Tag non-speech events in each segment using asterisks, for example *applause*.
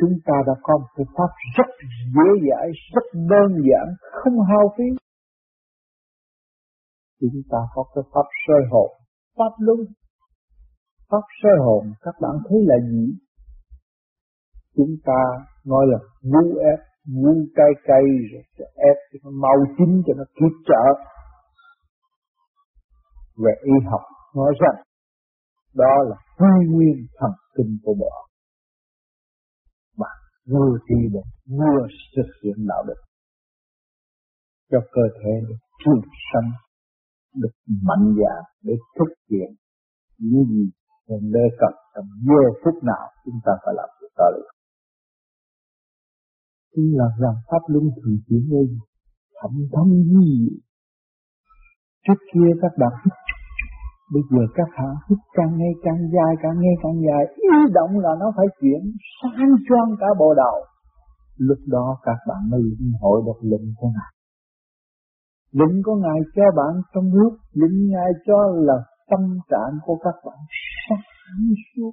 chúng ta đã có một phương pháp rất dễ dãi, rất đơn giản, không hao phí. Chúng ta có cái pháp soi hồn, pháp luân. Pháp soi hồn các bạn thấy là gì? Chúng ta nói là vu ép, vu cay cay rồi ép cho nó mau chín cho nó kịp trợ. Về y học nói rằng đó là quy nguyên thần kinh của bộ vừa trị bệnh vừa thực hiện đạo đức cho cơ thể được trường sanh, được mạnh dạng để thực hiện những gì? Mình đề cập trong giờ phút nào, chúng ta phải làm việc đó được. Chính là làm pháp luân thường chuyển đây thẩm thấm gì trước kia các bạn hít Bây giờ các hạ hít càng ngày càng dài, càng ngày càng dài, ý động là nó phải chuyển sang choang cả bộ đầu. Lúc đó các bạn mới lĩnh hội được lệnh của Ngài. Lệnh của Ngài cho bạn trong nước lệnh Ngài cho là tâm trạng của các bạn sáng suốt,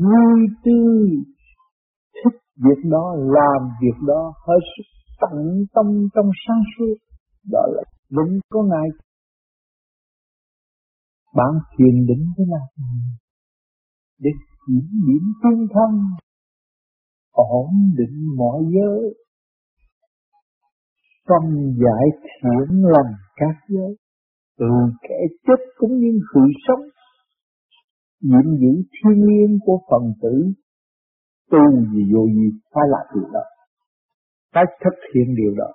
vui tươi, thích việc đó, làm việc đó, hết sức tận tâm trong sáng suốt. Đó là lệnh của Ngài bạn thiền định thế là để kiểm điểm tinh thân, ổn định mọi giới, trong giải thiện lành các giới, từ kẻ chết cũng như sự sống. Nhiệm vụ thiên liêng của phần tử tu gì vô gì phải làm điều đó, phải thực hiện điều đó.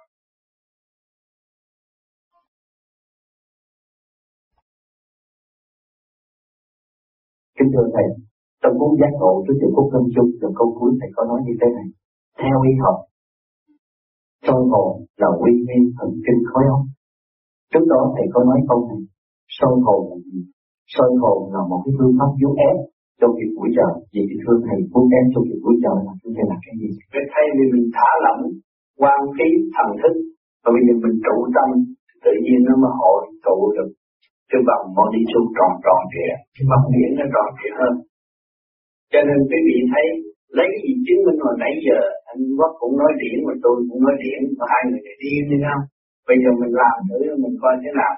Kính thưa Thầy, trong cuốn giác ngộ trước tiểu phúc lâm chung, từ câu cuối Thầy có nói như thế này. Theo y học, trong hồn là quy nguyên thần kinh khối óc. Trước đó Thầy có nói câu này, soi hồn là gì? Soi hồn là một cái phương pháp vú ép trong việc buổi trời. Vậy thì thưa Thầy, muốn ép trong việc buổi trời là chúng ta là cái gì? Cái thay vì mình thả lỏng, quan khí thần thức, và bây giờ mình trụ tâm, tự nhiên nó mới hội tụ được cái vòng nó đi xuống tròn tròn trịa, cái mặt biển nó tròn trịa hơn. Cho nên quý vị thấy, lấy gì chứng minh hồi nãy giờ, anh Quốc cũng nói điển mà tôi cũng nói điển và hai người này điên như nhau bây giờ mình làm thử, mình coi thế nào.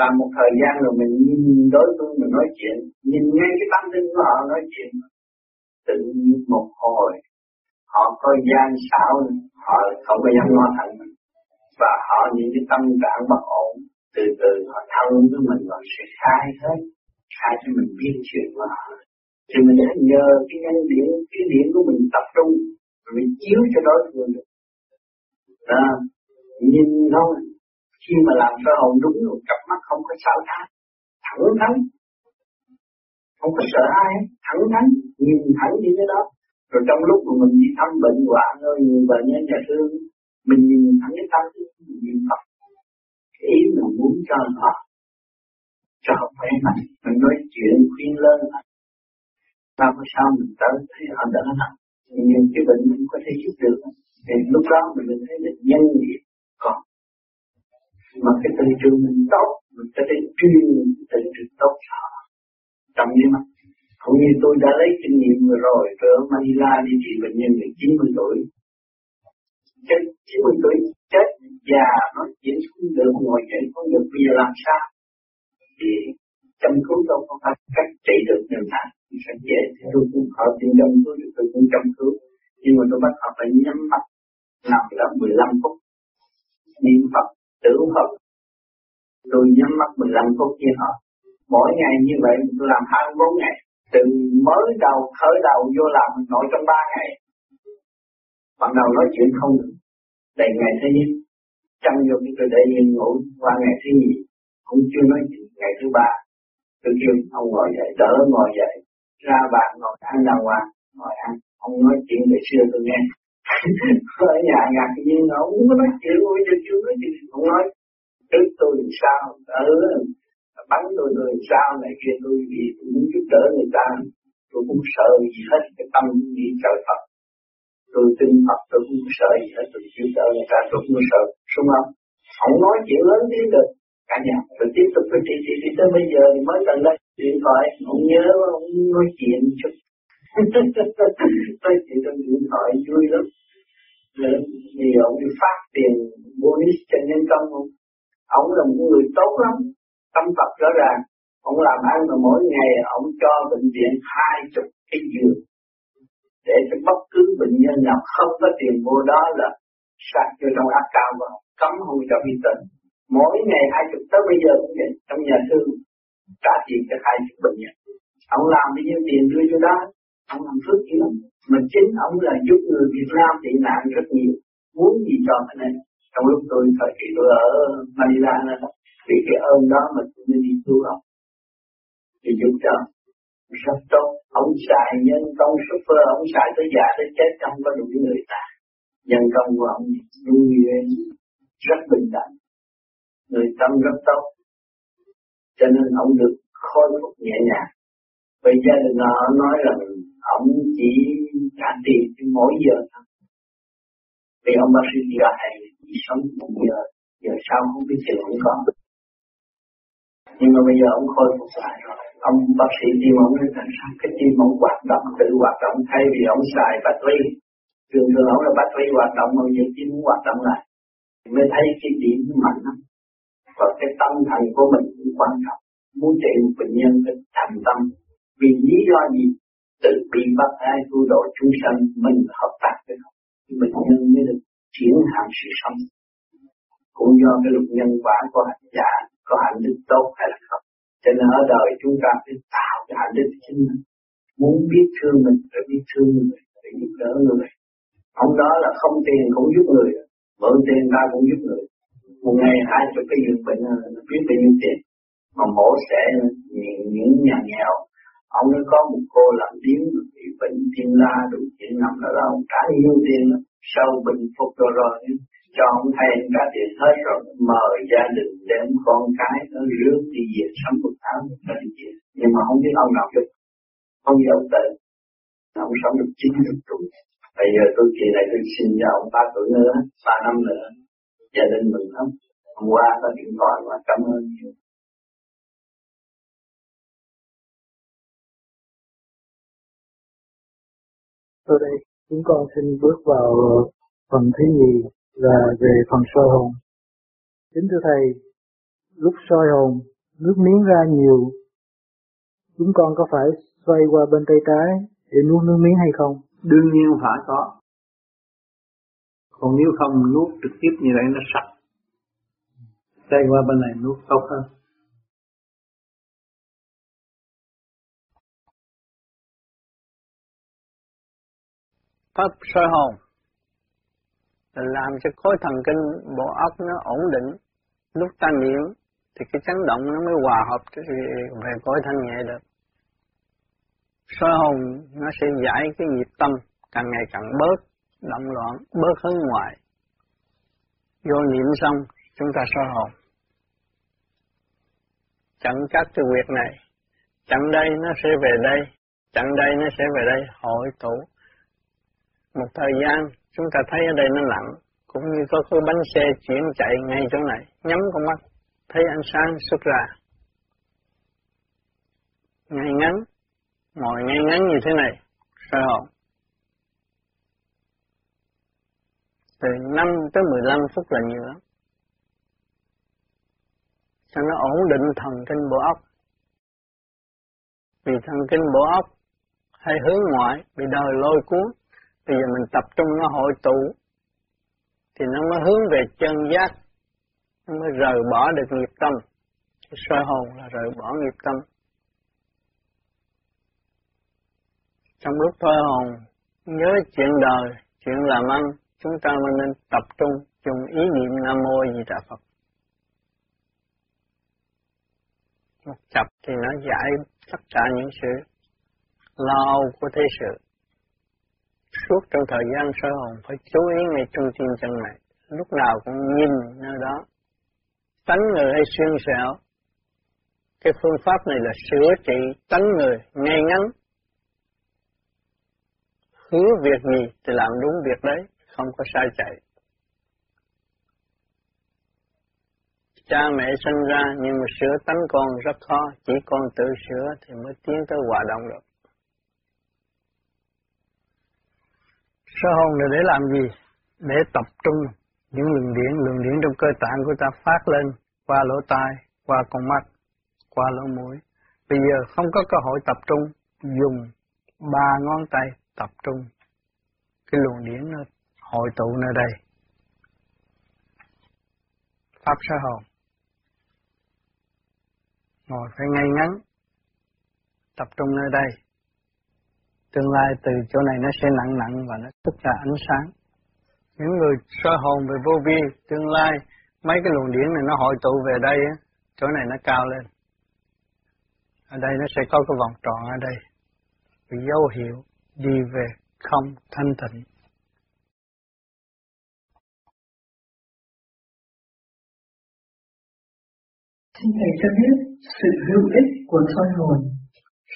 Làm một thời gian rồi mình nhìn đối phương, mình nói chuyện, nhìn ngay cái tâm linh của họ nói chuyện. Tự nhiên một hồi, họ có gian xảo, họ không có dám nói thẳng. Và họ những cái tâm trạng bất ổn từ từ họ thông với mình và sẽ khai hết khai cho mình biết chuyện của họ. Thì mình sẽ nhờ cái nhân điển cái điển của mình tập trung rồi mình chiếu cho đối phương được. À, nhìn không khi mà làm sơ hồn đúng rồi cặp mắt không có xảo thác thẳng thắn. Không có sợ ai thẳng thắn nhìn thẳng như thế đó. Rồi trong lúc mà mình đi thăm bệnh hoạn rồi người bệnh nhân nhà thương mình nhìn thẳng cái tâm mình nhìn Phật cái ý mình muốn cho họ cho họ khỏe mạnh, mình nói chuyện khuyên lên. Họ sao có sao mình tới, thấy họ đỡ lắm. Nhưng cái bệnh mình có thể giúp được. Thì lúc đó mình mới thấy được nhân nghiệp còn. Mà cái từ trường mình tốt, mình có thể truyền từ trường tốt cho họ. Trong như mắt. Cũng như tôi đã lấy kinh nghiệm vừa rồi tôi ở Manila đi trị bệnh nhân được 90 tuổi trên 90 tuổi chết già nó chuyện không được ngồi dậy không được bây giờ làm sao? Thì chăm cứu đâu có phải cách trị được nhân thẳng sẽ dễ. Thì tôi cũng khỏi tiền chăm cứu thì tôi cũng chăm cứu. Nhưng mà tôi bắt họ phải nhắm mắt nằm đó 15 phút. Niệm Phật tưởng Phật. Tôi nhắm mắt 15 phút như họ. Mỗi ngày như vậy, tôi làm 24 ngày. Từ mới đầu, khởi đầu vô làm, nội trong 3 ngày ban đầu nói chuyện không được. Đầy ngày thứ nhất trong vô cái tôi để yên ngủ qua ngày thứ nhì, cũng chưa nói chuyện ngày thứ ba. Tôi kêu, ông ngồi dậy, đỡ ngồi dậy, ra bàn ngồi ăn đàng hoàng, ngồi ăn. Ông nói chuyện ngày xưa tôi nghe. *laughs* Ở nhà ngạc nhiên ông không có nói chuyện bây giờ chưa nói chuyện không nói trước tôi làm sao ở bắn tôi rồi sao này kia, tôi vì tôi muốn giúp đỡ người ta, tôi cũng sợ gì hết, cái tâm nghĩ trời Phật tôi tin, Phật tôi không sợ gì hết tôi chịu đỡ người ta tôi không sợ. Đúng không không nói chuyện lớn tiếng được. Cả nhà tôi tiếp tục tôi trị trị trị tới bây giờ thì mới gần đây, điện thoại ông nhớ ông nói chuyện chút. *laughs* Tôi chỉ trong điện thoại vui lắm. Vì ông đi phát tiền bonus cho nhân công không? Ông là một người tốt lắm, tâm Phật rõ ràng. Ông làm ăn mà mỗi ngày ông cho bệnh viện hai chục cái giường để cho bất cứ bệnh nhân nào không có tiền mua đó là sạc vô trong áp cao và cấm không cho vi tình. mỗi ngày hai chục tới bây giờ cũng vậy, trong nhà thương, trả tiền cho hai chục bệnh nhân. Ông làm bao nhiêu tiền đưa cho đó, ông làm phước chứ. Lắm mà chính ông là giúp người Việt Nam tị nạn rất nhiều, muốn gì cho cái này. Trong lúc tôi thời kỳ tôi ở Manila vì cái ơn đó mà tôi mới đi tu học thì giúp cho rất tốt. Ông xài nhân công super ông xài tới già tới chết không có đủ người ta. Nhân công của ông luôn rất bình đẳng. Người tâm rất tốt. Cho nên ông được khôi phục nhẹ nhàng. Bây giờ đình họ nói rằng ông chỉ trả tiền mỗi giờ thôi. Vì ông bác sĩ đi ra hay chỉ sống một giờ giờ sau không biết tiền không có nhưng mà bây giờ ông khôi phục lại rồi ông bác sĩ tim ông nói rằng sao? Cái tim ông hoạt động, tự hoạt động thay vì ông xài battery thường thường ông là battery hoạt động, mà giờ tim muốn hoạt động lại. Mới thấy cái điểm mạnh lắm. Và cái tâm thần của mình cũng quan trọng. Muốn trị một bệnh nhân phải thành tâm. Vì lý do gì? Tự bị bắt ai tu độ chúng sanh, mình hợp tác với họ bệnh nhân mới được chuyển hạn sự sống. Cũng do cái luật nhân quả của hành giả, có hạnh đức tốt hay là cho nên ở đời chúng ta phải tạo ra hạnh đức chính mình. Muốn biết thương mình phải biết thương người phải giúp đỡ người. Ông đó là không tiền cũng giúp người mượn tiền ta cũng giúp người. Một ngày hai chục cái giường bệnh à, biết bao nhiêu tiền. Mà mổ sẽ những, những nhà nghèo. Ông ấy có một cô làm điếm bị bệnh tim la đủ chuyện nằm ở đó ông trả nhiều tiền sau bình phục rồi rồi cho ông thầy đã tiền hết rồi mời gia đình đem con cái nó rước đi về sống cuộc tháng cho đi về nhưng mà không biết ông nào giúp không biết ông tên ông sống được chín chục tuổi. Bây giờ tôi kỳ này tôi xin cho ông ba tuổi nữa ba năm nữa gia đình mừng lắm. Hôm qua có điện thoại mà cảm ơn nhiều. Tôi đây, chúng con xin bước vào phần thứ nhì là về phần soi hồn. Kính thưa Thầy, lúc soi hồn, nước miếng ra nhiều, chúng con có phải xoay qua bên tay trái để nuốt nước miếng hay không? Đương nhiên phải có. Còn nếu không nuốt trực tiếp như vậy nó sạch. Xoay qua bên này nuốt tốt hơn. pháp soi hồn làm cho khối thần kinh bộ óc nó ổn định. Lúc ta niệm thì cái chấn động nó mới hòa hợp về cõi thanh nhẹ được. Soi hồn nó sẽ giải cái nhịp tâm, càng ngày càng bớt động loạn, bớt hướng ngoại. Vô niệm xong, chúng ta soi hồn. Chặn các cái việc này. Chặn đây nó sẽ về đây. Chặn đây nó sẽ về đây. Hội tụ. Một thời gian chúng ta thấy ở đây nó lặng, cũng như có cái bánh xe chuyển chạy ngay chỗ này, nhắm con mắt, thấy ánh sáng xuất ra. Ngay ngắn, ngồi ngay ngắn như thế này, soi hồn. Từ 5 tới 15 phút là nhiều lắm. Cho nó ổn định thần kinh bộ óc. Vì thần kinh bộ óc hay hướng ngoại bị đời lôi cuốn Bây giờ mình tập trung nó hội tụ thì nó mới hướng về chân giác, nó mới rời bỏ được nghiệp tâm. Soi hồn là rời bỏ nghiệp tâm. Trong lúc thôi hồn, nhớ chuyện đời, chuyện làm ăn, chúng ta mới nên tập trung dùng ý niệm Nam Mô Di Đà Phật. Một chập thì nó giải tất cả những sự lo của thế sự suốt trong thời gian soi hồn phải chú ý ngay trung tim chân này, lúc nào cũng nhìn nơi đó. Tánh người hay xuyên xẻo, cái phương pháp này là sửa trị tánh người ngay ngắn. Hứa việc gì thì làm đúng việc đấy, không có sai chạy. Cha mẹ sinh ra nhưng mà sửa tánh con rất khó, chỉ con tự sửa thì mới tiến tới hòa đồng được. Sơ hồn là để làm gì? Để tập trung những luồng điện, luồng điện trong cơ tạng của ta phát lên qua lỗ tai, qua con mắt, qua lỗ mũi. Bây giờ không có cơ hội tập trung, dùng ba ngón tay tập trung. Cái luồng điện nó hội tụ nơi đây. Pháp sơ hồn. Ngồi phải ngay ngắn, tập trung nơi đây. Tương lai từ chỗ này nó sẽ nặng nặng và nó tất ra ánh sáng. Những người sơ hồn về vô vi, tương lai, mấy cái luồng điển này nó hội tụ về đây, chỗ này nó cao lên. Ở đây nó sẽ có cái vòng tròn ở đây. bị dấu hiệu đi về không thanh tịnh. Xin Thầy cho biết sự hữu ích của soi hồn.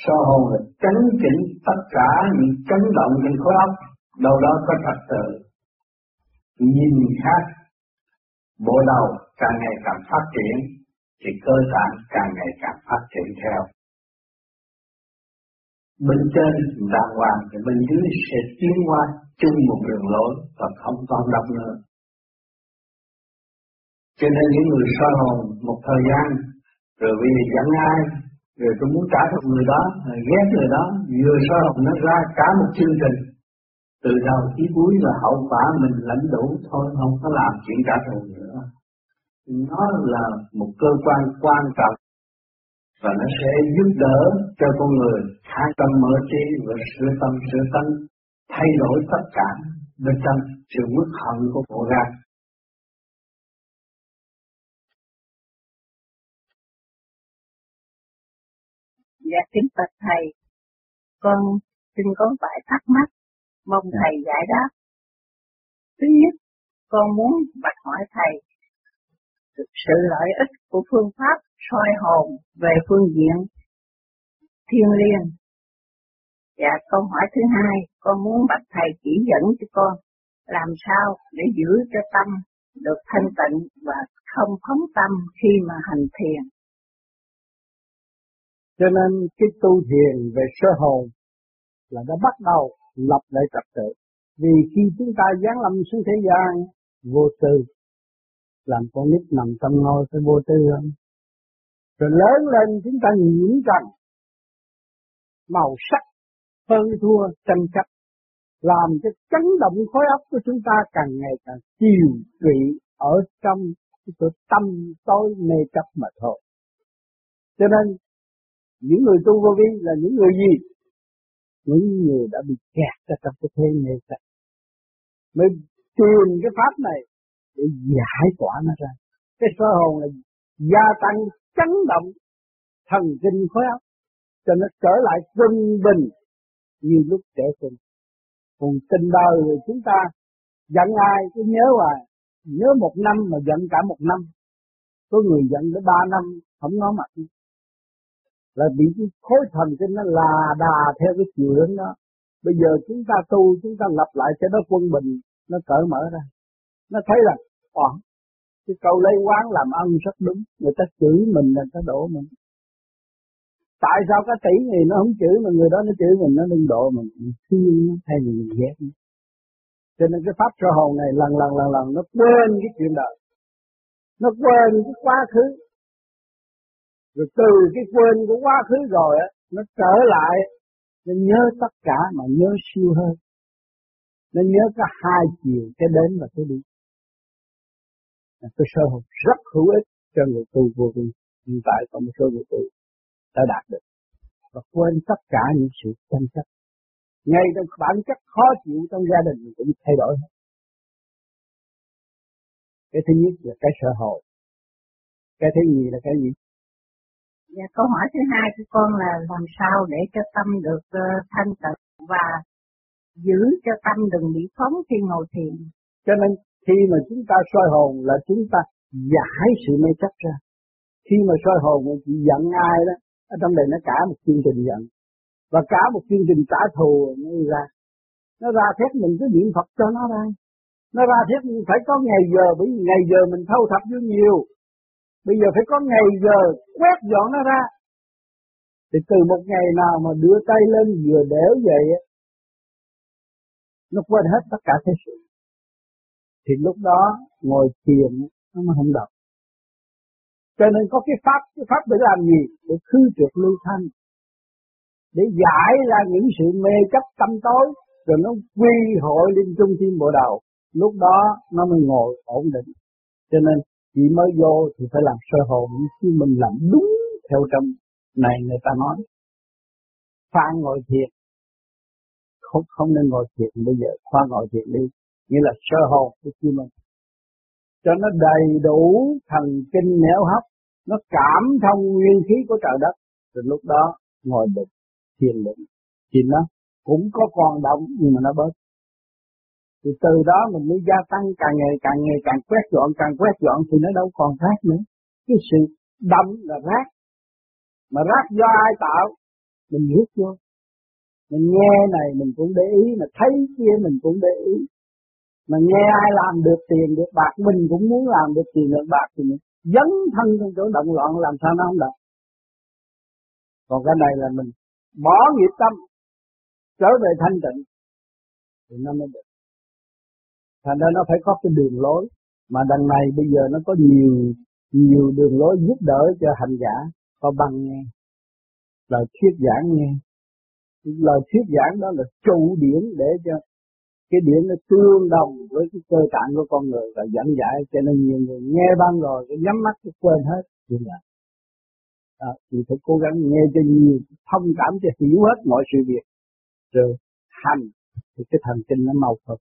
Soi hồn là chấn chỉnh tất cả những chấn động trên khối óc, đâu đó có trật tự. Nhìn khác, bộ đầu càng ngày càng phát triển, thì cơ tạng càng ngày càng phát triển theo. Bên trên đàng hoàng thì bên dưới sẽ tiến qua chung một đường lối và không còn độc nữa. Cho nên những người soi hồn một thời gian, rồi vì dẫn ai, rồi tôi muốn trả thù người đó, ghét người đó, vừa sơ học nó ra cả một chương trình. Từ đầu chí cuối là hậu quả mình lãnh đủ thôi, không có làm chuyện trả thù nữa. Nó là một cơ quan quan trọng và nó sẽ giúp đỡ cho con người khai tâm mở trí và sửa tâm sửa tánh thay đổi tất cả bên trong sự mức hận của bộ gan Dạ kính bạch thầy, con xin có vài thắc mắc, mong dạ. thầy giải đáp. Thứ nhất, con muốn bạch hỏi thầy sự lợi ích của phương pháp soi hồn về phương diện thiên liêng. Dạ câu hỏi thứ hai, con muốn bạch thầy chỉ dẫn cho con làm sao để giữ cho tâm được thanh tịnh và không phóng tâm khi mà hành thiền. Cho nên cái tu thiền về sơ hồn là đã bắt đầu lập lại trật tự. Vì khi chúng ta giáng lâm xuống thế gian vô tư, làm con nít nằm trong ngôi phải vô tư không? Rồi lớn lên chúng ta nhiễm trần, màu sắc, hơn thua, tranh chấp, làm cho chấn động khối óc của chúng ta càng ngày càng chiều trị ở trong cái tâm tối mê chấp mà thôi. Cho nên những người tu vô vi là những người gì? Những người đã bị kẹt ở trong cái thế mê chấp. Mới tìm cái pháp này để giải tỏa nó ra. Cái sơ hồn là gia tăng chấn động thần kinh khối óc cho nó trở lại quân bình như lúc trẻ sinh. Còn tình đời thì chúng ta giận ai cứ nhớ hoài, nhớ một năm mà giận cả một năm. Có người giận tới ba năm không nói mặt là bị cái khối thần kinh nó là đà theo cái chiều hướng đó. Bây giờ chúng ta tu, chúng ta lập lại cho nó quân bình, nó cởi mở ra. Nó thấy là, ờ, cái câu lấy quán làm ân rất đúng, người ta chửi mình là ta đổ mình. Tại sao cái tỷ này nó không chửi mà người đó nó chửi mình, nó đừng độ mình, mình thương nó mình ghét. Cho nên cái pháp sơ hồn này lần lần lần lần nó quên cái chuyện đời. Nó quên cái quá khứ, rồi từ cái quên của quá khứ rồi á, nó trở lại, nó nhớ tất cả mà nhớ siêu hơn. Nó nhớ có hai chiều, cái đến và cái đi. Là cái sơ hồn rất hữu ích cho người tu vô vi. Hiện tại có một số người tu đã đạt được. Và quên tất cả những sự tranh chấp. Ngay trong bản chất khó chịu trong gia đình cũng thay đổi hết. Cái thứ nhất là cái sợ hồn. Cái thứ nhì là cái gì Dạ, câu hỏi thứ hai của con là làm sao để cho tâm được uh, thanh tịnh và giữ cho tâm đừng bị phóng khi ngồi thiền. Cho nên khi mà chúng ta soi hồn là chúng ta giải sự mê chấp ra. Khi mà soi hồn mà chị giận ai đó, ở trong đây nó cả một chương trình giận. Và cả một chương trình trả thù nó ra. Nó ra thét mình cứ niệm Phật cho nó ra. Nó ra thét mình phải có ngày giờ, bởi vì ngày giờ mình thâu thập vô nhiều. Bây giờ phải có ngày giờ quét dọn nó ra. Thì từ một ngày nào mà đưa tay lên vừa đẻo vậy nó quên hết tất cả thế sự. Thì lúc đó ngồi thiền nó mới không động. Cho nên có cái pháp cái pháp để làm gì? Để khư trượt lưu thanh. Để giải ra những sự mê chấp tâm tối, rồi nó quy hội lên trung tim bộ đầu. Lúc đó nó mới ngồi ổn định. Cho nên chỉ mới vô thì phải làm sơ hồn chứ mình làm đúng theo trong này người ta nói. Khoan ngồi thiền. Không không nên ngồi thiền, bây giờ khoan ngồi thiền đi. Nghĩa là sơ hồn của chim mình cho nó đầy đủ thần kinh nẻo hấp, nó cảm thông nguyên khí của trời đất. Rồi lúc đó ngồi định thiền định. Thì nó cũng có còn động nhưng mà nó bớt thì từ đó mình mới gia tăng càng ngày càng ngày càng quét dọn, càng quét dọn thì nó đâu còn rác nữa. Cái sự đâm là rác. Mà rác do ai tạo? Mình rút vô mình nghe này mình cũng để ý, mà thấy kia mình cũng để ý. Mà nghe ai làm được tiền được bạc, mình cũng muốn làm được tiền được bạc thì mình dấn thân trong chỗ động loạn, làm sao nó không được. Còn cái này là mình bỏ nghiệp tâm, trở về thanh tịnh, thì nó mới được thành ra nó phải có cái đường lối. Mà đằng này bây giờ nó có nhiều nhiều đường lối giúp đỡ cho hành giả. Có băng nghe. Lời thuyết giảng nghe. Lời thuyết giảng đó là trụ điển để cho cái điển nó tương đồng với cái cơ tạng của con người và dẫn giải cho nên nhiều người nghe băng rồi cái nhắm mắt cái quên hết. Như là à, thì phải cố gắng nghe cho nhiều thông cảm cho hiểu hết mọi sự việc. Rồi hành thì cái thần kinh nó mau phục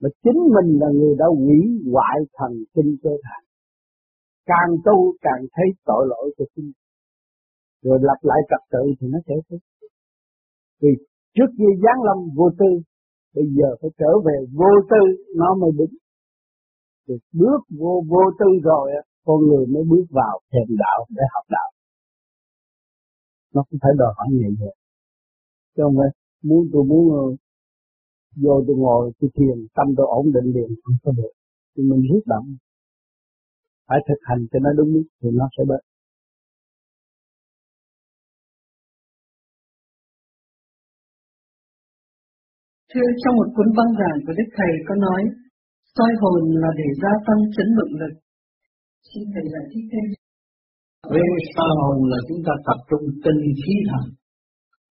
mà chính mình là người đã hủy hoại thần kinh cơ thể. Càng tu càng thấy tội lỗi của chính rồi lặp lại trật tự thì nó sẽ tốt vì trước khi giáng lâm vô tư, bây giờ phải trở về vô tư, nó mới đúng. Thì bước vô vô tư rồi con người mới bước vào thềm đạo để học đạo. Nó cũng phải đòi hỏi như vậy chứ không phải muốn tôi muốn vô tôi ngồi tôi thiền tâm tôi ổn định liền không có được thì mình rút động phải thực hành cho nó đúng thì nó sẽ bớt Thưa trong một cuốn băng giảng của Đức Thầy có nói, soi hồn là để gia tăng chấn động lực. Xin Thầy giải thích thêm. Với soi hồn là chúng ta tập trung tinh khí thần.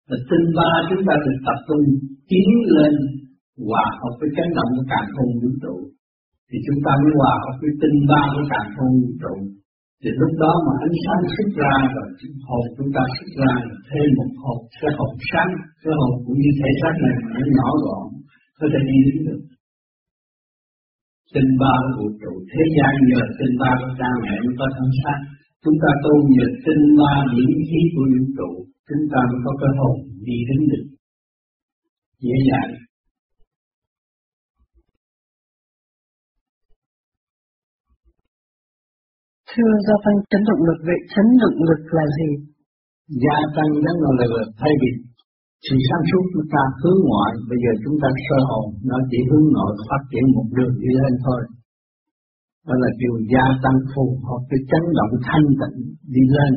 Và tinh ba chúng ta được tập trung tiến lên hòa hợp với chấn động của càng không vũ trụ. Thì chúng ta mới hòa hợp với tinh ba của càng không vũ trụ. Thì lúc đó mà ánh sáng xuất ra và hồn chúng ta xuất ra thêm một hồn, cái hồn sáng, cái hồn cũng như thể xác này mà nó nhỏ gọn, có thể đi đến được. Tinh ba của vũ trụ, thế gian nhờ tinh ba của cha mẹ mới có thân xác. Chúng ta tu nhờ tinh ba điển khí của vũ trụ, chúng ta mới có cái hội đi đến được. Dễ dàng. Thưa gia tăng chấn động lực vậy chấn động lực là gì? Gia tăng chấn động lực là thay vì sự sáng suốt chúng ta hướng ngoại, bây giờ chúng ta sơ hồn, nó chỉ hướng nội phát triển một đường đi lên thôi. Đó là điều gia tăng phù hợp với chấn động thanh tịnh đi lên,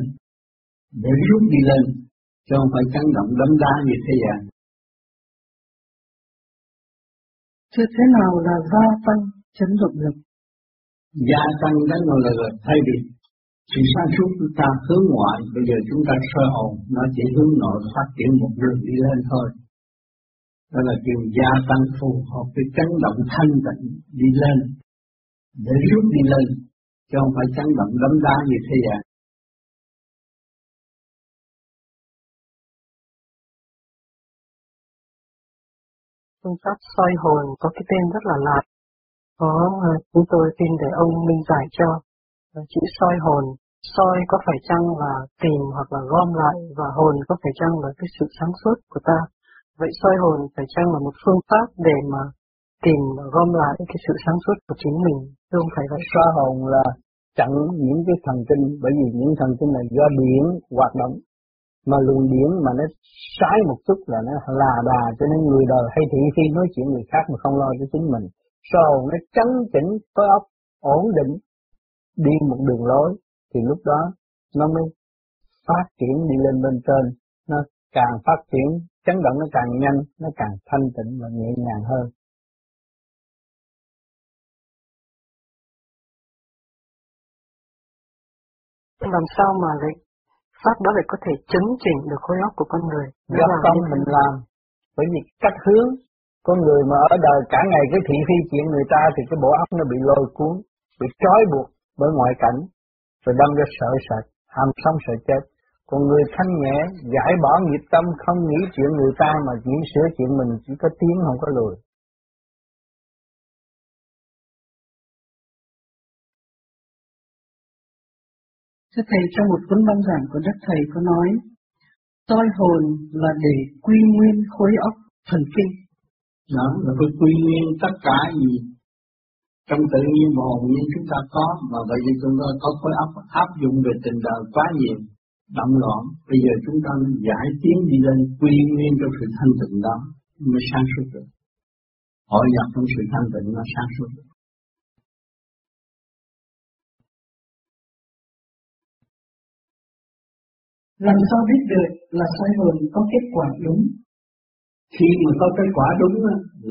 để rút đi lên, chứ không phải chấn động đấm đá như thế gian. Thưa thế nào là gia tăng chấn động lực? Gia tăng đến nội là thay vì sự sáng suốt chúng ta hướng ngoại, bây giờ chúng ta sơ hồn, nó chỉ hướng nội phát triển một đường đi lên thôi. Đó là điều gia tăng phù hợp với chấn động thanh tịnh đi lên, để rút đi lên, chứ không phải chấn động đấm đá như thế gian. Phương pháp soi hồn có cái tên rất là lạ, có ờ, chúng tôi xin để ông minh giải cho. Ờ, chữ soi hồn, soi có phải chăng là tìm hoặc là gom lại và hồn có phải chăng là cái sự sáng suốt của ta? Vậy soi hồn phải chăng là một phương pháp để mà tìm và gom lại cái sự sáng suốt của chính mình? Chứ không phải vậy. Soi hồn là chặn những cái thần kinh, bởi vì những thần kinh này do điển hoạt động, mà luồng điển mà nó sai một chút là nó là đà cho nên người đời hay thị khi nói chuyện người khác mà không lo cho chính mình sầu nó chấn chỉnh khối óc ổn định đi một đường lối thì lúc đó nó mới phát triển đi lên bên trên. Nó càng phát triển chấn động nó càng nhanh nó càng thanh tịnh và nhẹ nhàng hơn. Làm sao mà lại pháp đó lại có thể chấn chỉnh được khối óc của con người? Do tâm mình làm bởi vì cách hướng con người mà ở đời cả ngày cái thị phi chuyện người ta thì cái bộ óc nó bị lôi cuốn bị trói buộc bởi ngoại cảnh rồi đâm ra sợ sệt ham sống sợ chết còn người thanh nhẹ giải bỏ nghiệp tâm không nghĩ chuyện người ta mà chỉ sửa chuyện mình chỉ có tiếng không có lùi Thưa Thầy, trong một cuốn băng giảng của Đức Thầy có nói, soi hồn là để quy nguyên khối óc thần kinh. Đó là phải quy nguyên tất cả gì. Trong tự nhiên và hồn nhiên chúng ta có, mà bây giờ chúng ta có khối óc áp dụng về tình đời quá nhiều, động loạn, bây giờ chúng ta giải tiến đi lên quy nguyên trong sự thanh tịnh đó, mới sáng suốt được. Hội nhập trong sự thanh tịnh nó sáng suốt được. Làm sao biết được là soi hồn có kết quả đúng? Khi mà có kết quả đúng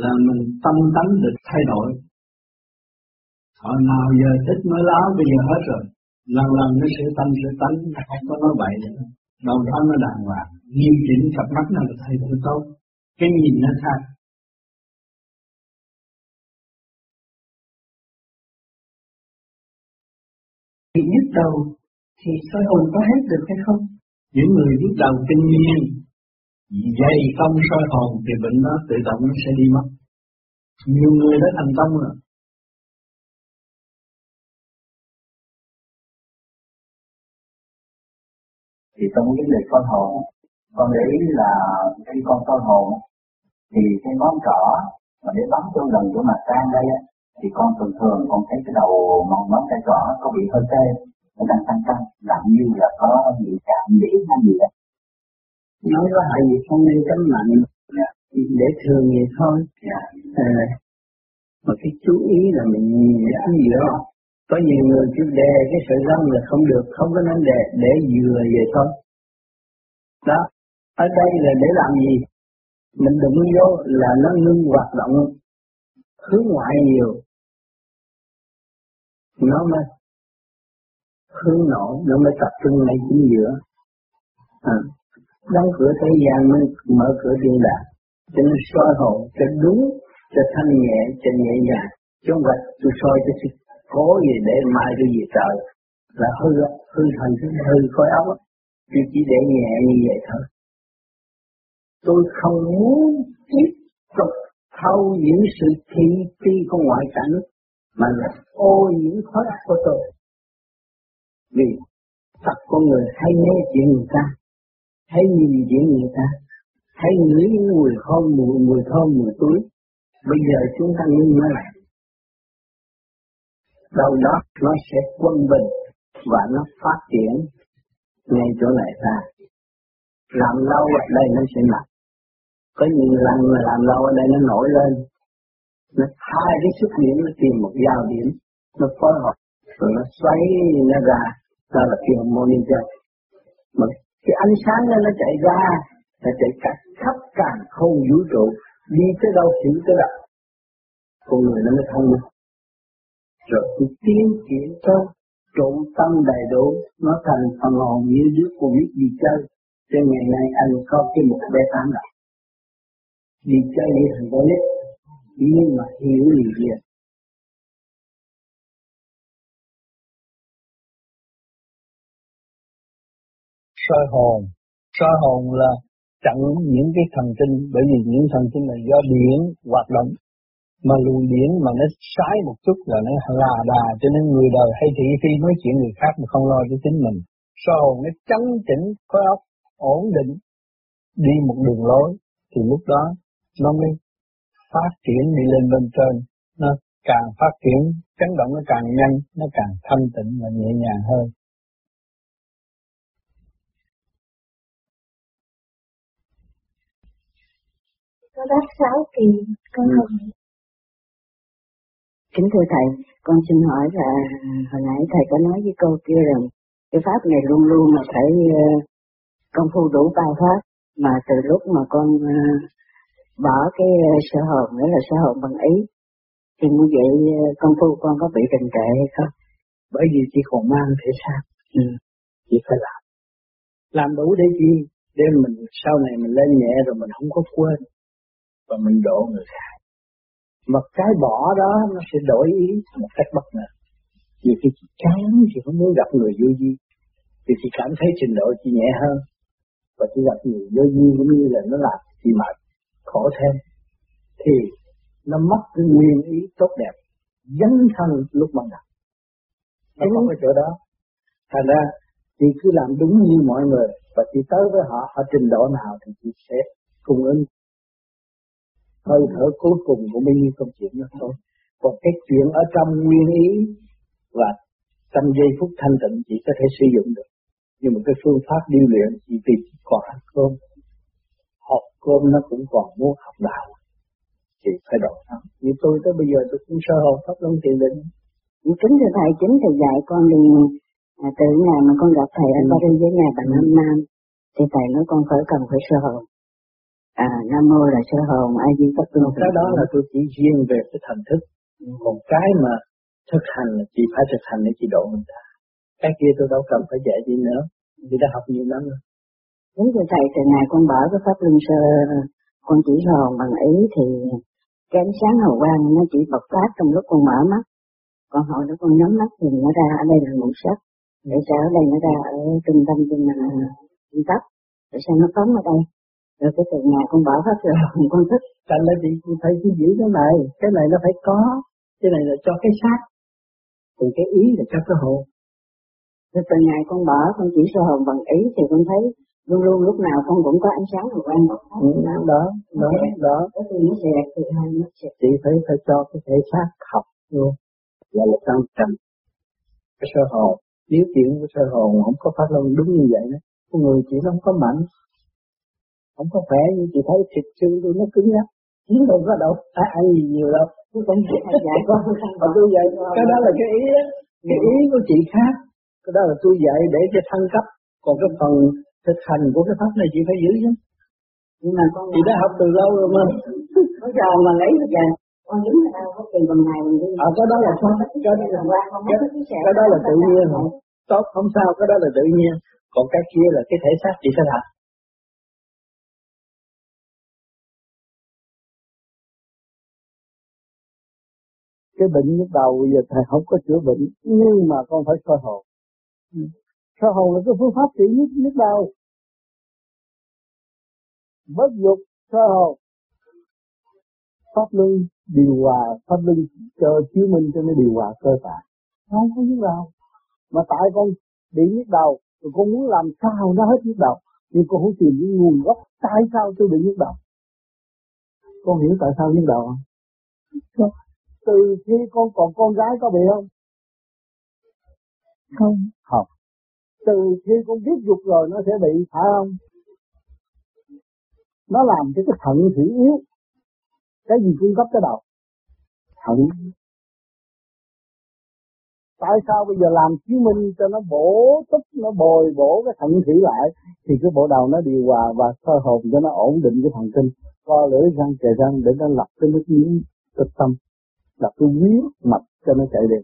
là mình tâm tánh được thay đổi. Hồi nào giờ thích mới láo bây giờ hết rồi. Lần lần nó sửa tâm sửa tánh, không có nói bậy nữa. Đầu đó nó đàng hoàng, nghiêm chỉnh cặp mắt nó được thay đổi tốt. Cái nhìn nó khác. Bị nhức đầu thì soi hồn có hết được hay không? những người nhức đầu kinh niên dày công soi hồn thì bệnh đó tự động nó sẽ đi mất. Nhiều người đã thành công rồi. Thì trong vấn đề con hồn, con để ý là khi con soi hồn thì cái ngón trỏ mà để bấm trong lần của mặt trang đây á, thì con thường thường con thấy cái đầu mong ngón tay trỏ có bị hơi tê, nó đang căng căng làm như là có bị cảm điểm hay gì đó nói có hại gì không nên cấm mạnh để thường vậy thôi. À, mà cái chú ý là mình ăn giữa có nhiều người cứ đè cái sợi răng là không được không có nên đè để vừa vậy thôi. Đó ở đây là để làm gì? Mình đụng vô là nó ngưng hoạt động hướng ngoại nhiều. Nó mới hướng nội nó mới tập trung ngay chính giữa. À, đóng cửa thế gian, mới mở cửa thiên đàng. Cho nên soi hồn cho đúng, cho thanh nhẹ, cho nhẹ nhàng. Chứ không phải tôi soi cho sự cố gì để mai tôi về trời. Là hư hư thành hư hư khối óc tôi chỉ để nhẹ như vậy thôi. Tôi không muốn tiếp tục thâu những sự thị phi của ngoại cảnh, mà là ô nhiễm khối óc của tôi. Vì tất con người hay nghe chuyện người ta thấy nhìn diễn người ta? Thấy ngửi những mùi thơm mùi mùi thơm mùi túi. Bây giờ chúng ta ngưng nó lại. Đâu đó nó sẽ quân bình và nó phát triển ngay chỗ này ra làm lâu ở đây nó sẽ nặng. Có nhiều lần mà làm lâu ở đây nó nổi lên. Nó hai cái xuất điểm, nó tìm một giao điểm. Nó phối hợp, rồi nó xoay nó ra. Đó là cái monitor mà cái ánh sáng đó nó chạy ra, nó chạy cả khắp càng không vũ trụ, đi tới đâu hiểu tới đâu con người nó mới thông minh. Rồi cứ tiến triển tốt trụ tâm đầy đủ, nó thành phần hồn như đứa con biết đi chơi. Cho ngày nay anh có cái một bé tám rồi đi chơi như thằng con nít, nhưng mà hiểu liền liền. Soi hồn. Soi hồn là chặn những cái thần kinh, bởi vì những thần kinh là do điển hoạt động. Mà luồng điển mà nó sai một chút là nó là đà cho nên người đời hay thị phi nói chuyện người khác mà không lo cho chính mình. Soi hồn nó chấn chỉnh khối óc ổn định, đi một đường lối. Thì lúc đó nó mới phát triển đi lên bên trên. Nó càng phát triển, chấn động nó càng nhanh, nó càng thanh tịnh và nhẹ nhàng hơn. Có đáp sáu kỳ con ừ. không kính thưa thầy con xin hỏi là hồi nãy thầy có nói với cô kia rằng cái pháp này luôn luôn mà phải uh, công phu đủ ba pháp mà từ lúc mà con uh, bỏ cái uh, sơ hồn nữa là sơ hồn bằng ý thì như vậy con phu con có bị đình trệ hay không? Bởi vì chỉ còn mang thể xác, ừ. chỉ phải làm. Làm đủ để chi? Để mình sau này mình lên nhẹ rồi mình không có quên và mình độ người khác. Mà cái bỏ đó nó sẽ đổi ý một cách bất ngờ. Vì khi chị chán chị không muốn gặp người vô duy. Vì chị cảm thấy trình độ chị nhẹ hơn. Và chị gặp người vô duy cũng như là nó làm chị mệt, khổ thêm. Thì nó mất cái nguyên ý tốt đẹp, dấn thân lúc ban đầu. Nó có cái chỗ đó. Thành ra chị cứ làm đúng như mọi người và chị tới với họ ở trình độ nào thì chị sẽ cung ứng hơi thở cuối cùng của nhiêu công chuyện đó thôi. Còn cái chuyện ở trong nguyên ý và trong giây phút thanh tịnh chỉ có thể sử dụng được. Nhưng mà cái phương pháp điêu luyện chỉ vì còn ăn cơm. Học cơm nó cũng còn muốn học đạo. Thì phải độ nó như tôi tới bây giờ tôi cũng sơ hồn pháp luân tiền định. Kính thưa thầy chính thầy dạy con đi à, từ ngày mà con gặp thầy ở ừ. Paris với ngài bằng năm năm thì thầy nói con phải cần phải sơ hồn à nam mô là sơ hồn ai di pháp luân cái đó là tôi chỉ riêng về cái thần thức. Còn cái mà thực hành là chỉ phải thực hành để chỉ độ người ta cái kia tôi đâu cần phải dạy gì nữa. Vì đã học nhiều năm rồi. Đúng rồi thầy từ ngày con bỏ cái pháp luân sơ con chỉ hồn bằng ý thì cái ánh sáng hào quang nó chỉ bộc phát trong lúc con mở mắt. Còn hồi đó con nhắm mắt thì nó ra ở đây là ngũ sắc. Để sao ở đây nó ra ở trung tâm trên trung cấp để sao nó phóng ở đây rồi cái từ ngày con bỏ hết rồi *laughs* con thích. Thành là con phải cứ giữ cái này cái này nó phải có cái này là cho cái xác. Còn cái ý là cho cái hồn. Rồi từ ngày con bỏ con chỉ sơ hồn bằng ý thì con thấy luôn luôn lúc nào con cũng có ánh sáng quang bộc ừ, đó đó đó cái từ nó xẹt từ hai nó xẹt chỉ phải phải cho cái thể xác học luôn. Là một trăm trăm. Cái sơ hồn. Nếu chuyện của sơ hồn không có phát luân đúng như vậy đó con người chỉ không có mạnh không có khỏe như chị thấy thịt xương tôi nó cứng nhắc. Chứ không có đâu ai ăn gì nhiều đâu. Tôi cũng dạy con mà tôi dạy cái đó là cái ý đó cái ý của chị khác. Cái đó là tôi dạy để cho thăng cấp. Còn cái phần thực hành của cái pháp này chị phải giữ chứ. Nhưng mà con chị đã học từ lâu rồi mà. Có giờ mà lấy bây giờ con đứng ở đâu có kỳ bằng đi. À cái đó là không cái, cái, cái, cái đó là tự nhiên không tốt không sao cái đó là tự nhiên. Còn cái kia là cái thể xác chị phải làm cái bệnh nhức đầu bây giờ thầy không có chữa bệnh nhưng mà con phải soi hồn. Ừ. soi hồn là cái phương pháp trị nhất nhức đầu bất dục soi hồn. Pháp luân điều hòa pháp luân cho chiếu minh cho nó điều hòa cơ thể không có nhức đầu mà tại con bị nhức đầu rồi con muốn làm sao nó hết nhức đầu nhưng con không tìm cái nguồn gốc tại sao tôi bị nhức đầu con hiểu tại sao nhức đầu không từ khi con còn con gái có bị không? Không. Không. Từ khi con biết dục rồi nó sẽ bị, phải không? Nó làm cho cái thận thủy yếu. Cái gì cung cấp cái đầu? Thận. Tại sao bây giờ làm chứng minh cho nó bổ túc, nó bồi bổ cái thận thủy lại, thì cái bộ đầu nó điều hòa và soi hồn cho nó ổn định cái thần kinh, co lưỡi răng kề răng để nó lập cái nước miếng tích tâm là tôi huyết mạch cho nó chạy đều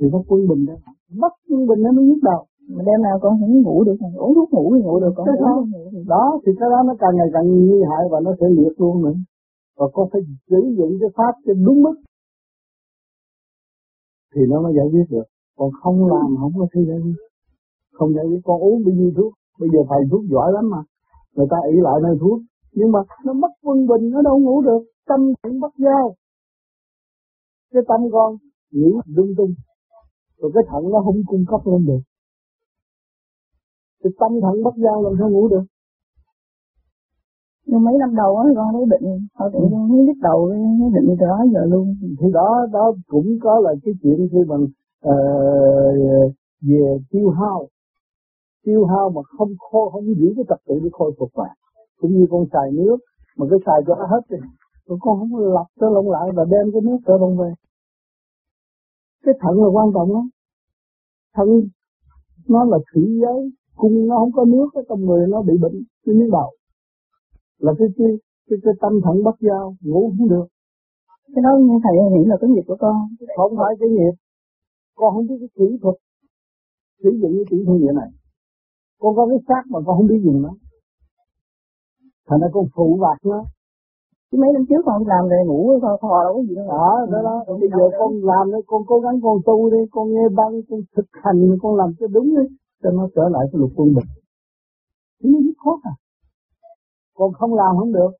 thì nó quân bình đó. Mất quân bình nó mới nhức đầu. Mà đêm nào con không ngủ được. Uống thuốc ngủ thì ngủ được. Con ngủ đó thì cái đó nó càng ngày càng nguy hại và nó sẽ liệt luôn nữa. Và con phải sử dụng cái pháp cho đúng mức. Thì nó mới giải quyết được. Còn không làm không có thể giải quyết. Không giải quyết con uống bao nhiêu thuốc. Bây giờ thầy thuốc giỏi lắm mà. Người ta ỷ lại nơi thuốc. Nhưng mà nó mất quân bình nó đâu ngủ được. Tâm cũng bắt giao cái tâm con nghĩ lung tung. Rồi cái thận nó không cung cấp lên được. Cái tâm thận bất giao làm sao ngủ được? Nhưng mấy năm đầu á con thấy bệnh sau tự nhiên thấy nhức đầu nó bệnh đó giờ luôn. Thì đó đó cũng có là cái chuyện khi bằng uh, về tiêu hao. Tiêu hao mà không khô không giữ cái trật tự để khôi phục lại. Cũng như con xài nước mà cái xài cho nó hết rồi rồi con không lọc trở lộn lại và đem cái nước trở lộn về. Cái thận là quan trọng lắm. Thận nó là thủy giới cung nó không có nước ở trong người nó bị bệnh cái miếng đầu là cái cái cái, cái tâm thận bất giao ngủ không được. Cái đó như thầy nghĩ là cái nghiệp của con. Không phải cái nghiệp. Con không biết cái kỹ thuật sử dụng cái kỹ thuật như này. Con có cái xác mà con không biết dùng nó. Thành ra con phụ bạc nó chứ mấy năm trước con làm về ngủ con thò đâu có gì đâu đó đó đó. bây giờ con làm đấy con cố gắng con tu đi con nghe băng con thực hành con làm cho đúng đấy cho nó trở lại cái luật quân bình nó rất khó à con không làm không được.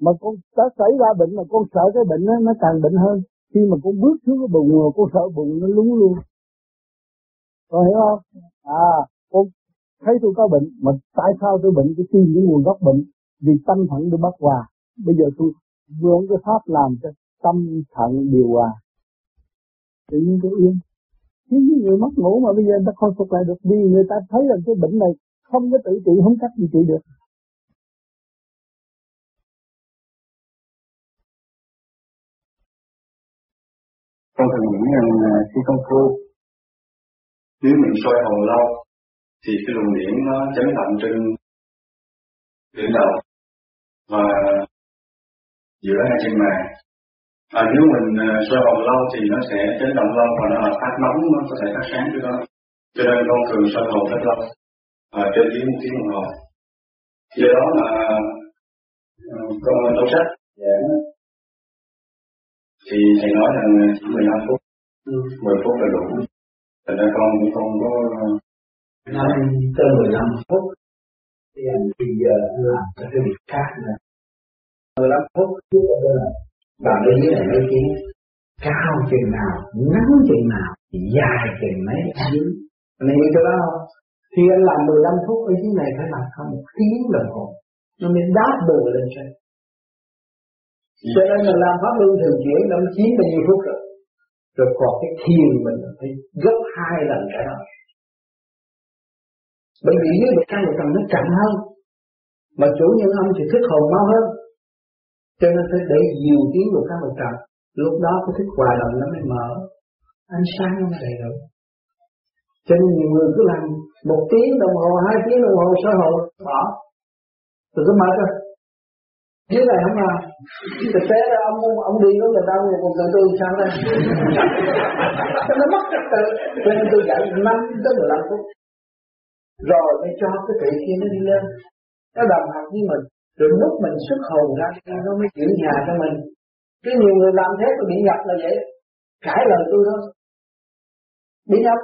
Mà con đã xảy ra bệnh mà con sợ cái bệnh đó, nó càng bệnh hơn. Khi mà con bước xuống cái bụng mà con sợ bụng nó lúng luôn. Con hiểu không? À con thấy tôi có bệnh mà tại sao tôi bệnh? Tôi tìm cái nguồn gốc bệnh vì tâm thận tôi bất hòa bây giờ tôi vướng cái pháp làm cho tâm thận điều hòa. Tự nhiên tôi yên. Chứ những người mất ngủ mà bây giờ người ta khôi phục lại được vì người ta thấy rằng cái bệnh này không có tự trị, không cách gì trị được. Con thường nghĩ rằng à, khi công phu, nếu mình soi hồn lâu, thì cái luồng điển nó chấn động trên đỉnh đầu. Và giữa hai chân mày. À, nếu mình uh, soi hồn lâu thì nó sẽ chấn động lâu và nó là phát nóng nó có thể phát sáng cái đó cho nên con thường soi hồn rất lâu à, trên tiếng một tiếng đồng hồ. Do đó mà uh, con đọc sách yeah. thì thầy nói rằng chỉ 15 phút. Ừ. 10 phút là đủ. Thành ra con cũng không có nói tới 15 phút. Thì bây giờ làm cái việc khác nữa 15 phút trước và bên dưới này mấy tiếng cao chừng nào, ngắn chừng nào, dài chừng mấy dưới anh hiểu cho đó không? Thì anh làm 15 phút ở dưới này phải làm không một tiếng đồng hồ. Nó mới đáp bù lên trên. Cho nên mình làm pháp luân thường chuyển năm chín bao nhiêu phút rồi. Rồi còn cái thiền mình phải gấp hai lần cái đó. Bởi vì dưới độ căn một tầng nó chậm hơn. Mà chủ nhân âm thì thức hồn mau hơn cho nên phải để nhiều tiếng một căn một trần. Lúc đó cái thức hòa đồng nó mới mở. Ánh sáng nó mới đầy đủ. Cho nên nhiều người cứ làm một tiếng đồng hồ, hai tiếng đồng hồ sơ hồ bỏ rồi cứ mệt rồi dưới này không làm thực tế là ông ông đi với người ta một còn tôi sao đây nó mất trật tự. Cho nên tôi dạy năm tới mười lăm phút. Rồi mới cho cái vị kia nó đi lên. Nó đồng hành với mình rồi lúc mình xuất hồn ra, nó mới chuyển nhà cho mình. Cái nhiều người làm thế tôi bị nhập là vậy. Cãi lời tôi thôi. Bị nhập.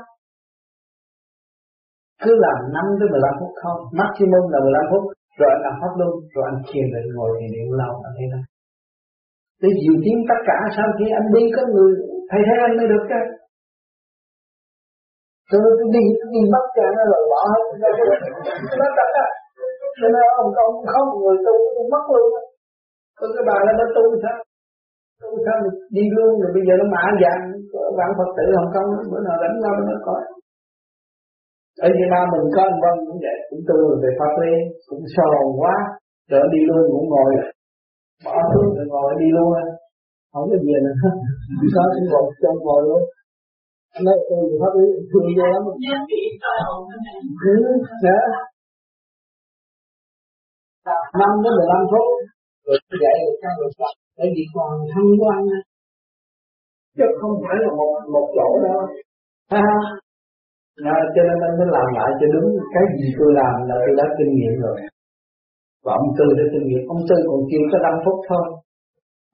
Cứ làm 5 tới 15 phút không. Maximum là 15 phút. Rồi anh làm pháp luôn. Rồi anh thiền định ngồi thì niệm lâu anh thấy đó. Để dìu tiếng tất cả sau khi anh đi có người thay thế anh mới được chứ. Tôi đi tôi đi bắt cha nó rồi bỏ hết. Nó thật á cho nên ông con không người tu tôi mất luôn. Á tôi cái bà nó tu sao? Tu sao đi luôn rồi bây giờ nó mã dạng bạn phật tử hồng kông bữa nào đánh nhau nó coi ở Việt Nam mình có anh Vân cũng vậy cũng tu về pháp lý cũng sồn quá rồi đi luôn cũng ngồi bỏ xuống rồi ngồi đi luôn không có gì nữa. Có cũng ngồi trong ngồi luôn. Nói tôi về pháp lý thương ghê lắm. Ừ, dạ. Năm đến mười lăm phút. Rồi dậy được căn được tập để vì còn thăng quan chứ không phải là một một chỗ đâu. Ha à, cho nên anh mới làm lại cho đúng cái gì tôi làm là tôi đã kinh nghiệm rồi. Và ông tư đã kinh nghiệm. Ông tư còn kêu có 5 phút thôi.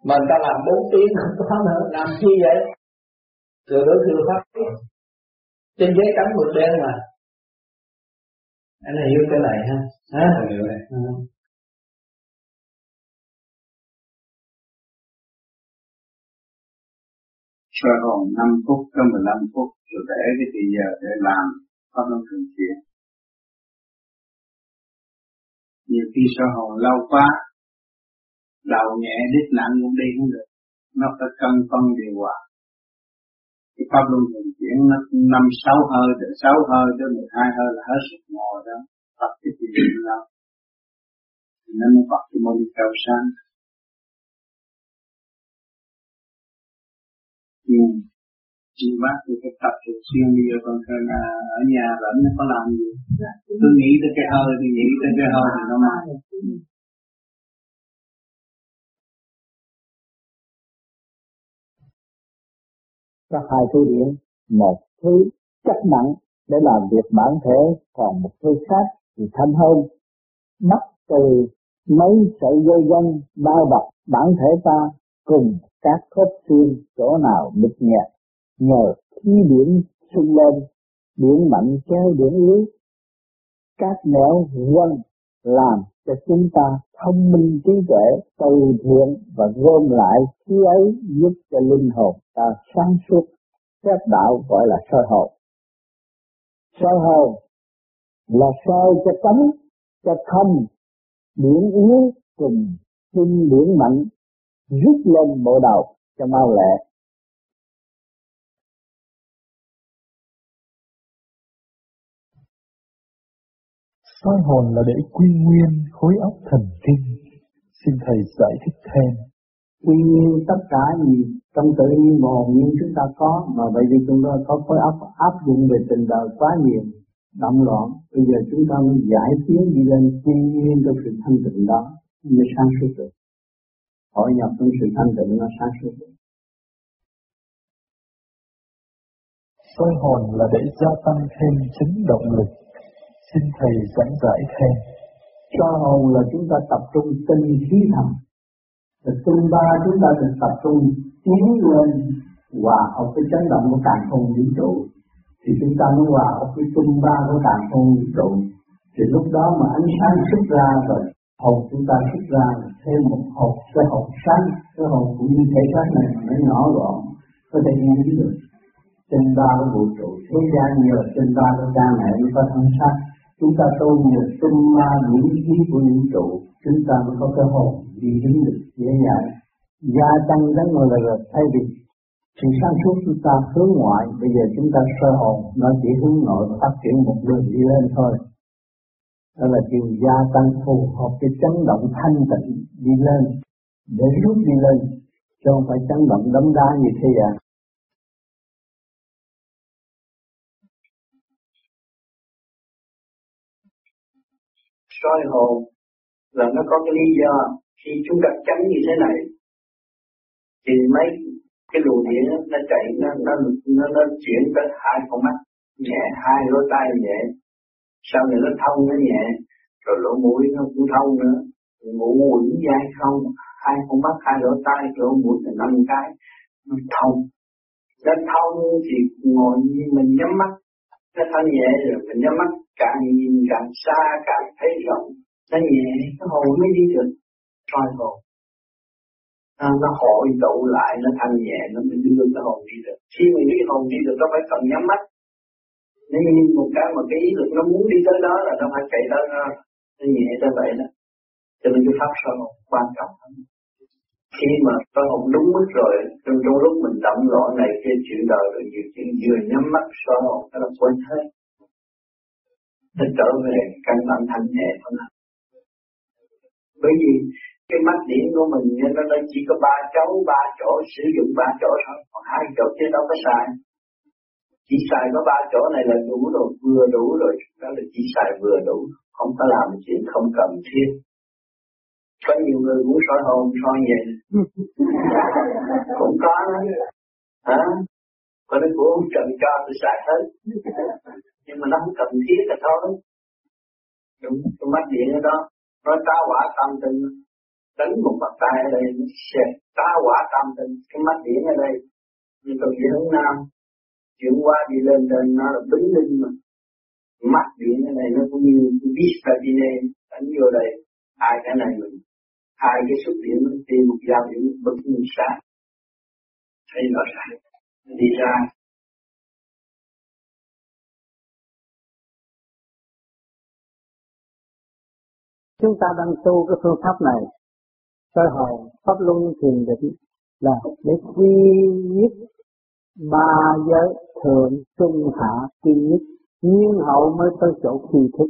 Mà người ta làm 4 tiếng không có nữa làm chi vậy? Rồi đối thừa pháp. Trên giấy cấm mực đen mà. Anh hiểu cái này ha? Ha hiểu này soi hồn 5 phút tới 15 phút, rồi để cái thì giờ để làm pháp luân thường chuyển nhiều khi soi hồn lâu quá đầu nhẹ đít nặng cũng đi không được. Nó phải cân phân điều hòa. Cái pháp luân thường chuyển nó năm sáu hơi từ sáu hơi, tới mười hai hơi là hết sức ngồi đó. Tập cái gì lâu nên nó bật cái môn cao sáng. thiền nhưng bác thì phải tập thường xuyên bây giờ còn cần à, ở nhà rảnh có làm gì. Cứ nghĩ tới cái hơi thì nghĩ tới cái hơi thì nó mãi có hai thứ điểm. Một thứ chắc nặng để làm việc bản thể còn một thứ khác thì thanh hơn. Mất từ mấy sợi dây gân bao bọc bản thể ta cùng các khớp xương chỗ nào bịch nhẹ nhờ khí điển sung lên điển mạnh kéo điển yếu các nẻo quân làm cho chúng ta thông minh trí tuệ, từ thiện và gom lại khí ấy giúp cho linh hồn ta sáng suốt. Phép đạo gọi là soi hồn. Soi hồn là soi cho tánh, cho thông điển yếu cùng sinh điển mạnh rút lên bộ đầu cho mau lẹ soi hồn là để quy nguyên khối óc thần kinh. Xin Thầy giải thích thêm. Quy nguyên tất cả gì trong tự nhiên hồn nhiên chúng ta có, mà bởi vì chúng ta có khối óc áp dụng về tình đời quá nhiều, động loạn. Bây giờ chúng ta mới giải tiến đi lên quy nguyên trong sự thanh tịnh đó, mới sáng suốt được. Hội nhập trong sự thanh tịnh nó sáng suốt. Soi hồn là để gia tăng thêm chính động lực Xin Thầy giảng giải thêm. Cho hồn là chúng ta tập trung tinh khí thần. Và tinh ba chúng ta được tập trung tiến lên hòa hợp với chấn động của càng không vũ trụ. Thì chúng ta mới hòa hợp với tinh ba của càng không vũ trụ. Thì lúc đó mà ánh sáng xuất ra rồi hồn chúng ta xuất ra thêm một hộp cái hộp sáng cái hộp cũng như thể xác này mà nó nhỏ gọn có thể nghe được. Trên ba cái vũ trụ thế gian nhờ trên ba cái cha mẹ mới có thân xác. Chúng ta tu nhờ tinh ma điển khí của những trụ chúng ta mới có cơ hội đi đến được dễ dàng. Gia tăng đến ngồi là, là thay vì sự sáng suốt chúng ta hướng ngoại bây giờ chúng ta sơ hồn nó chỉ hướng nội phát triển một đường đi lên thôi đó là điều gia tăng phù hợp với chấn động thanh tịnh đi lên để rút đi lên chứ không phải chấn động đấm đá như thế à? soi hồn là nó có cái lý do khi chúng ta tránh như thế này thì mấy cái luồng điện nó chạy nó nó nó, nó chuyển tới hai con mắt nhẹ hai lỗ tai nhẹ sau này nó thông nó nhẹ? Rồi lỗ mũi nó cũng thông nữa. Ngủ quẩn dai không? Hai con mắt hai lỗ tai lỗ mũi là năm cái. Nó thông. Nó thông thì ngồi như mình nhắm mắt. Nó thanh nhẹ rồi mình nhắm mắt. Càng nhìn càng xa càng thấy rộng. Nó nhẹ cái hồn mới đi được. Soi hồn nó, nó hội tụ lại nó thanh nhẹ nó mới đưa cái hồn đi được. Khi mình đi hồn đi được nó phải cần nhắm mắt nếu như một cái mà cái ý lực nó muốn đi tới đó là nó phải chạy tới nó, nó nhẹ tới vậy đó. Cho nên cái pháp sơ hồn quan trọng lắm khi mà soi hồn đúng mức rồi trong trong lúc mình động loạn này kia chuyện đời rồi nhiều chuyện vừa nhắm mắt sơ hồn nó là quên hết. Nó trở về căn bản thanh nhẹ của nó bởi vì cái mắt điểm của mình nó nó chỉ có ba chỗ ba chỗ sử dụng ba chỗ thôi. Còn hai chỗ kia đâu có xài chỉ xài có ba chỗ này là đủ rồi, vừa đủ rồi. Đó là chỉ xài vừa đủ, không có làm chuyện không cần thiết. Có nhiều người muốn soi hồn, soi vậy cũng có đó. Hả? Có nó cũng ông cần cho tôi xài hết. Nhưng mà nó không cần thiết là thôi. Đúng, tôi mắt điện ở đó. Nó tá quả tâm tình đánh một bàn tay ở đây sẽ tá quả tâm tình cái mắt điện ở đây nhưng tôi chỉ hướng nam chuyển qua đi lên trên nó là bính linh mà. Mắt điện cái này nó cũng như vista đi lên đánh vô đây, hai cái này mình, hai cái xuất điểm nó tìm một giao điểm bật như sáng thấy nó ra đi ra. Chúng ta đang tu cái phương pháp này, soi hồi pháp luân thiền định là để quy nhất ba giới thượng trung hạ kim nhất, nhiên hậu mới tới chỗ khi thức.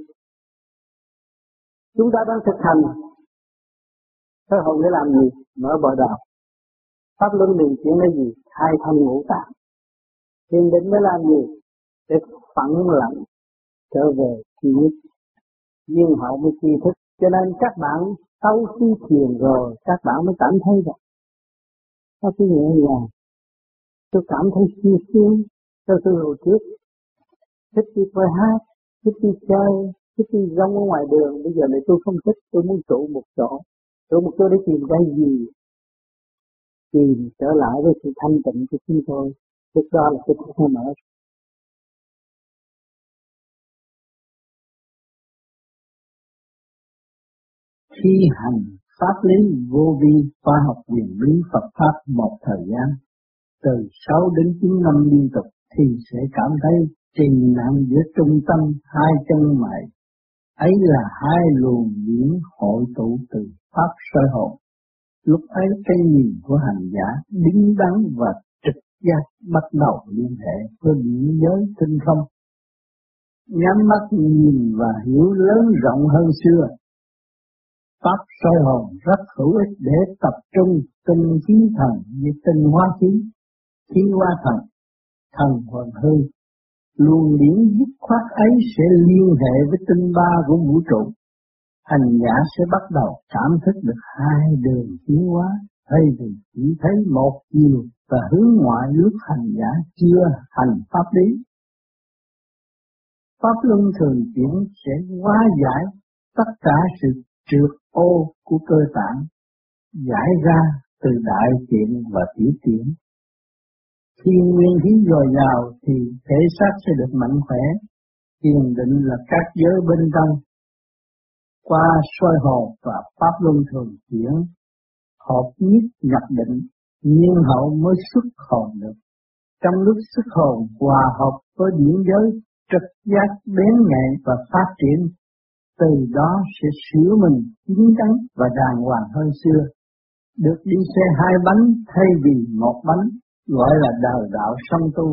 Chúng ta đang thực hành. Thế hồn để làm gì? Mở bờ đạo pháp luân điều chuyển là gì? Khai thông ngũ tạng. Thiền định mới làm gì? Để phẳng lặng trở về kỳ nhất. Nhiên hậu mới khi thức. Cho nên các bạn sau khi thiền rồi, các bạn mới cảm thấy rằng có cái nhẹ nhàng Tôi cảm thấy siêu siêu cho tôi hồi trước. Thích đi coi hát, thích đi chơi, thích đi rong ở ngoài đường. Bây giờ này tôi không thích, tôi muốn trụ một chỗ. Trụ một chỗ để tìm ra gì? Tìm trở lại với sự thanh tịnh của chúng tôi. Lúc đó là cái thức mở khi hành pháp lý vô vi khoa học quyền lý Phật pháp một thời gian từ 6 đến 9 năm liên tục thì sẽ cảm thấy trình nặng giữa trung tâm hai chân mày. Ấy là hai luồng điển hội tụ từ pháp soi hồn. Lúc ấy cái nhìn của hành giả đứng đắn và trực giác bắt đầu liên hệ với biển giới tinh không. Nhắm mắt nhìn và hiểu lớn rộng hơn xưa. Pháp soi hồn rất hữu ích để tập trung tinh khí thần như tinh hóa khí, khi hóa thần, thần hoàn hư. Luồng điển dứt khoát ấy sẽ liên hệ với tinh ba của vũ trụ. Hành giả sẽ bắt đầu cảm thức được hai đường tiến hóa, thay vì chỉ thấy một chiều và hướng ngoại lúc hành giả chưa hành pháp lý. Pháp luân thường chuyển sẽ hóa giải tất cả sự trượt ô của cơ tạng giải ra từ đại tiện và tiểu tiện. Khi nguyên khí dồi dào thì thể xác sẽ được mạnh khỏe, thiền định là các giới bên trong. Qua soi hồn và pháp luân thường chuyển, hợp nhất nhập định, nhiên hậu mới xuất hồn được. Trong lúc xuất hồn hòa hợp với điển giới, trực giác bén nhạy và phát triển từ đó sẽ sửa mình chín chắn và đàng hoàng hơn xưa. Được đi xe hai bánh thay vì một bánh, gọi là đời đạo song tu.